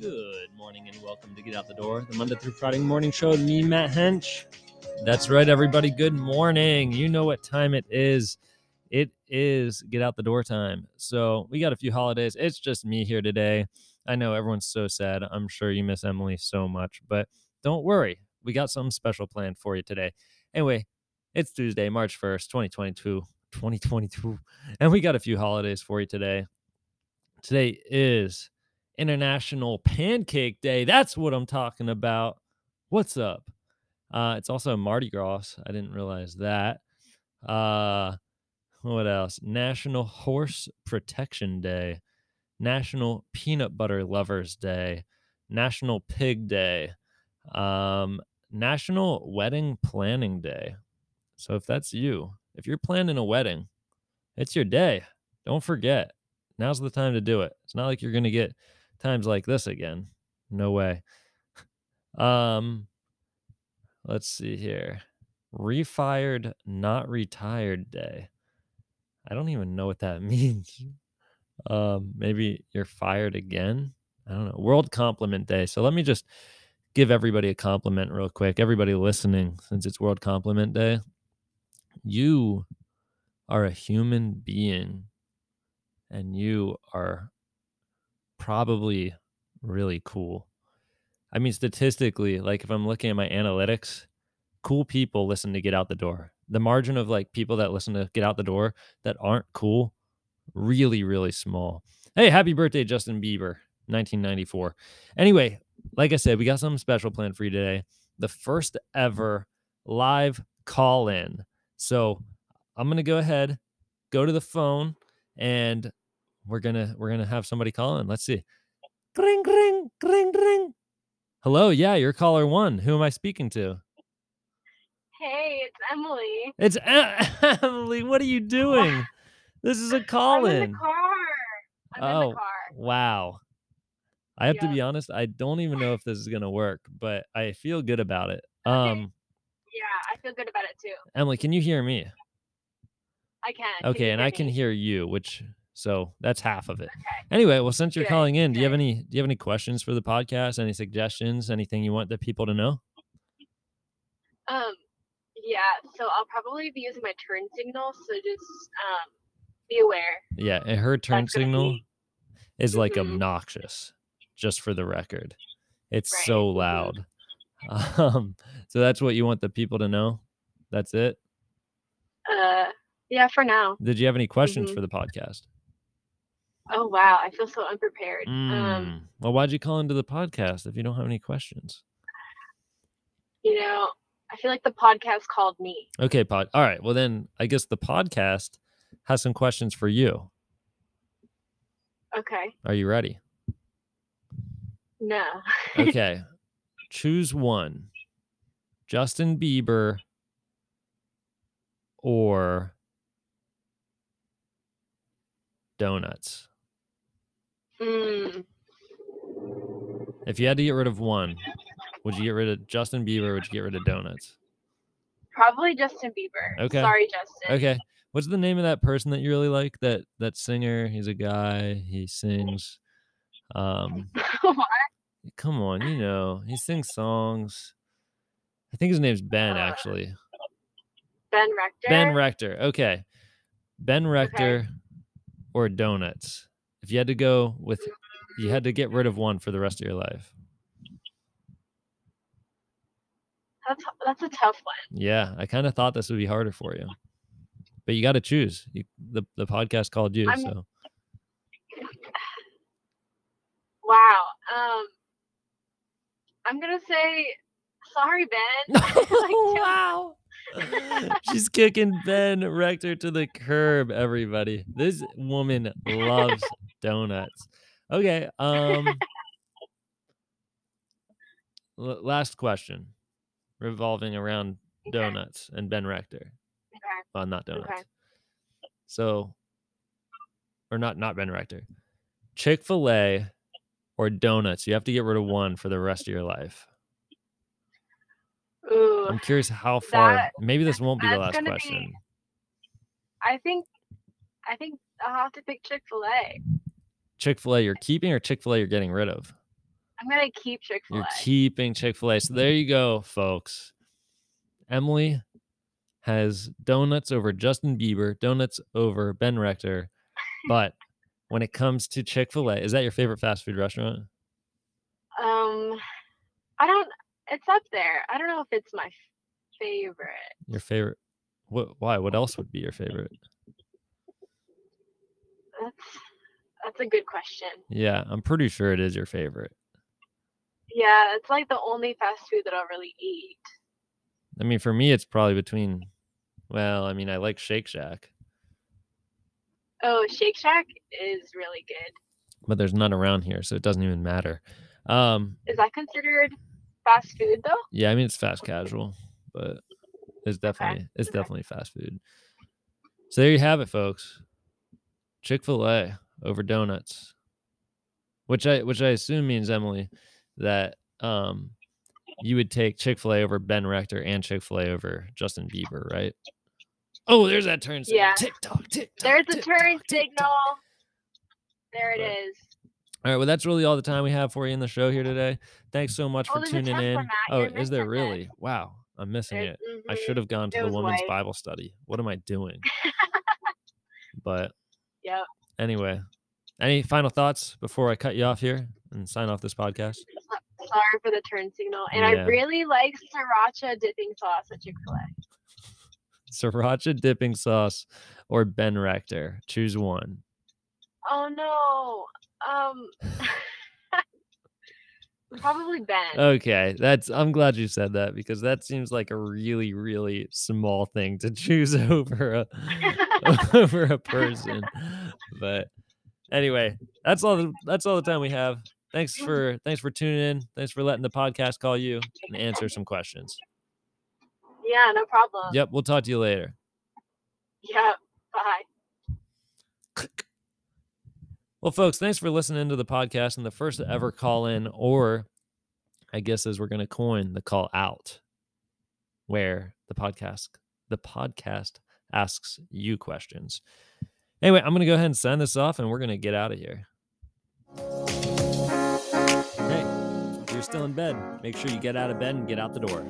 Good morning and welcome to Get Out the Door, the Monday through Friday morning show me, Matt Hench. That's right, everybody. Good morning. You know what time it is. It is Get Out the Door time. So we got a few holidays. It's just me here today. I know everyone's so sad. I'm sure you miss Emily so much, but don't worry. We got something special planned for you today. Anyway, it's Tuesday, March 1st, 2022. 2022. And we got a few holidays for you today. Today is International Pancake Day. That's what I'm talking about. What's up? Uh, it's also Mardi Gras. I didn't realize that. Uh, what else? National Horse Protection Day, National Peanut Butter Lovers Day, National Pig Day, um, National Wedding Planning Day. So if that's you, if you're planning a wedding, it's your day. Don't forget. Now's the time to do it. It's not like you're going to get times like this again. No way. Um let's see here. Refired not retired day. I don't even know what that means. Um maybe you're fired again. I don't know. World Compliment Day. So let me just give everybody a compliment real quick. Everybody listening since it's World Compliment Day. You are a human being and you are probably really cool. I mean, statistically, like if I'm looking at my analytics, cool people listen to Get Out the Door. The margin of like people that listen to Get Out the Door that aren't cool, really, really small. Hey, happy birthday, Justin Bieber, 1994. Anyway, like I said, we got something special planned for you today. The first ever live call in. So I'm gonna go ahead, go to the phone, and we're gonna we're gonna have somebody call in. Let's see. Ring ring ring ring. Hello, yeah, you're caller one. Who am I speaking to? Hey, it's Emily. It's Emily. What are you doing? This is a call I'm in in. the car. I'm in Oh, the car. wow. I have to be honest. I don't even know if this is gonna work, but I feel good about it. Okay. Um, Yeah, I feel good about it too. Emily, can you hear me? I can. Can Okay, you and I can hear you, which so that's half of it. Anyway, well, since you're Good, calling in, do you have any do you have any questions for the podcast? Any suggestions? Anything you want the people to know? Um, yeah. So I'll probably be using my turn signal. So just um, be aware. Yeah, and her turn That's signal be- is like Mhm. obnoxious, just for the record. It's Right, so mhm. loud. Um, so that's what you want the people to know. That's it. Uh, yeah. For now. Did you have any questions Mhm. for the podcast? Oh wow, I feel so unprepared. Um, Mm, well, why'd you call into the podcast if you don't have any questions? you know, I feel like the podcast called me. Okay, pod. All right. Well, then I guess the podcast has some questions for you. Okay. Are you ready? No. Okay. Choose one. Justin Bieber or donuts. Mm, If you had to get rid of one, would you get rid of Justin Bieber or would you get rid of donuts? probably Justin Bieber. Okay. Sorry, Justin. Okay. What's the name of that person that you really like? That that singer? He's a guy. He sings. Um, What? come on, you know he sings songs. I think his name's Ben Uh, actually. ben Rector. Ben Rector. Okay. Ben Rector or donuts. If you had to go with you had to get rid of one for the rest of your life. That's that's a tough one. Yeah, I kind of thought this would be harder for you. But you got to choose. You, the the podcast called you, I'm- so Wow. Um, I'm gonna say sorry, Ben. Like, wow. She's kicking Ben Rector to the curb, everybody. This woman loves donuts. Okay, um l- last question revolving around Okay. donuts and Ben Rector. Okay. Well, not donuts. Okay. So or not not Ben Rector. Chick-fil-A or donuts. You have to get rid of one for the rest of your life. I'm curious how far That- maybe this won't be the last gonna be- question. I think I think I'll have to pick Chick Fil A. Chick fil A you're keeping or Chick fil A you're getting rid of? I'm gonna keep Chick Fil A. You're keeping Chick Fil A. So there you go, folks. Emily has donuts over Justin Bieber, donuts over Ben Rector, but when it comes to Chick Fil A, is that your favorite fast food restaurant? Um, I don't. It's up there. I don't know if it's my favorite. Your favorite? What? Why? What else would be your favorite? That's that's a good question. Yeah, I'm pretty sure it is your favorite. Yeah, it's like the only fast food that I'll really eat. I mean, for me, it's probably between. Well, I mean, I like Shake Shack, Oh, Shake Shack is really good. but there's none around here, so it doesn't even matter. Um, Is that considered fast food though? yeah, I mean, it's fast casual, but it's definitely it's okay. definitely fast food. So there you have it, folks. Chick Fil A over donuts, which I which I assume means Emily that um you would take Chick Fil A over Ben Rector and Chick Fil A over Justin Bieber, right? Oh, there's that turn signal. Yeah. Tick tock, tick tock. There's a turn signal. There it But- is. All right, well, that's really all the time we have for you in the show here today. Thanks so much Oh, for tuning in. Oh, You're is there missing it. really? Wow, I'm missing it. I mhm. should have gone to It the was women's white. Bible study. What am I doing? but Yep. anyway, any final thoughts before I cut you off here and sign off this podcast? Sorry for the turn signal. And Yeah. I really like sriracha dipping sauce at Chick Fil A. Sriracha dipping sauce or Ben Rector? Choose one. Oh no. Um. probably Ben. Okay, that's. I'm glad you said that because that seems like a really, really small thing to choose over a over a person. But anyway, that's all. The, that's all the time we have. Thanks for thanks for tuning in. Thanks for letting the podcast call you and answer some questions. yeah, no problem. Yep, we'll talk to you later. Yep. Bye. Well, folks, thanks for listening to the podcast and the first ever call in, or I guess as we're going to coin the call out, where the podcast the podcast asks you questions. Anyway, I'm going to go ahead and sign this off, and we're going to get out of here. Hey, if you're still in bed, make sure you get out of bed and get out the door.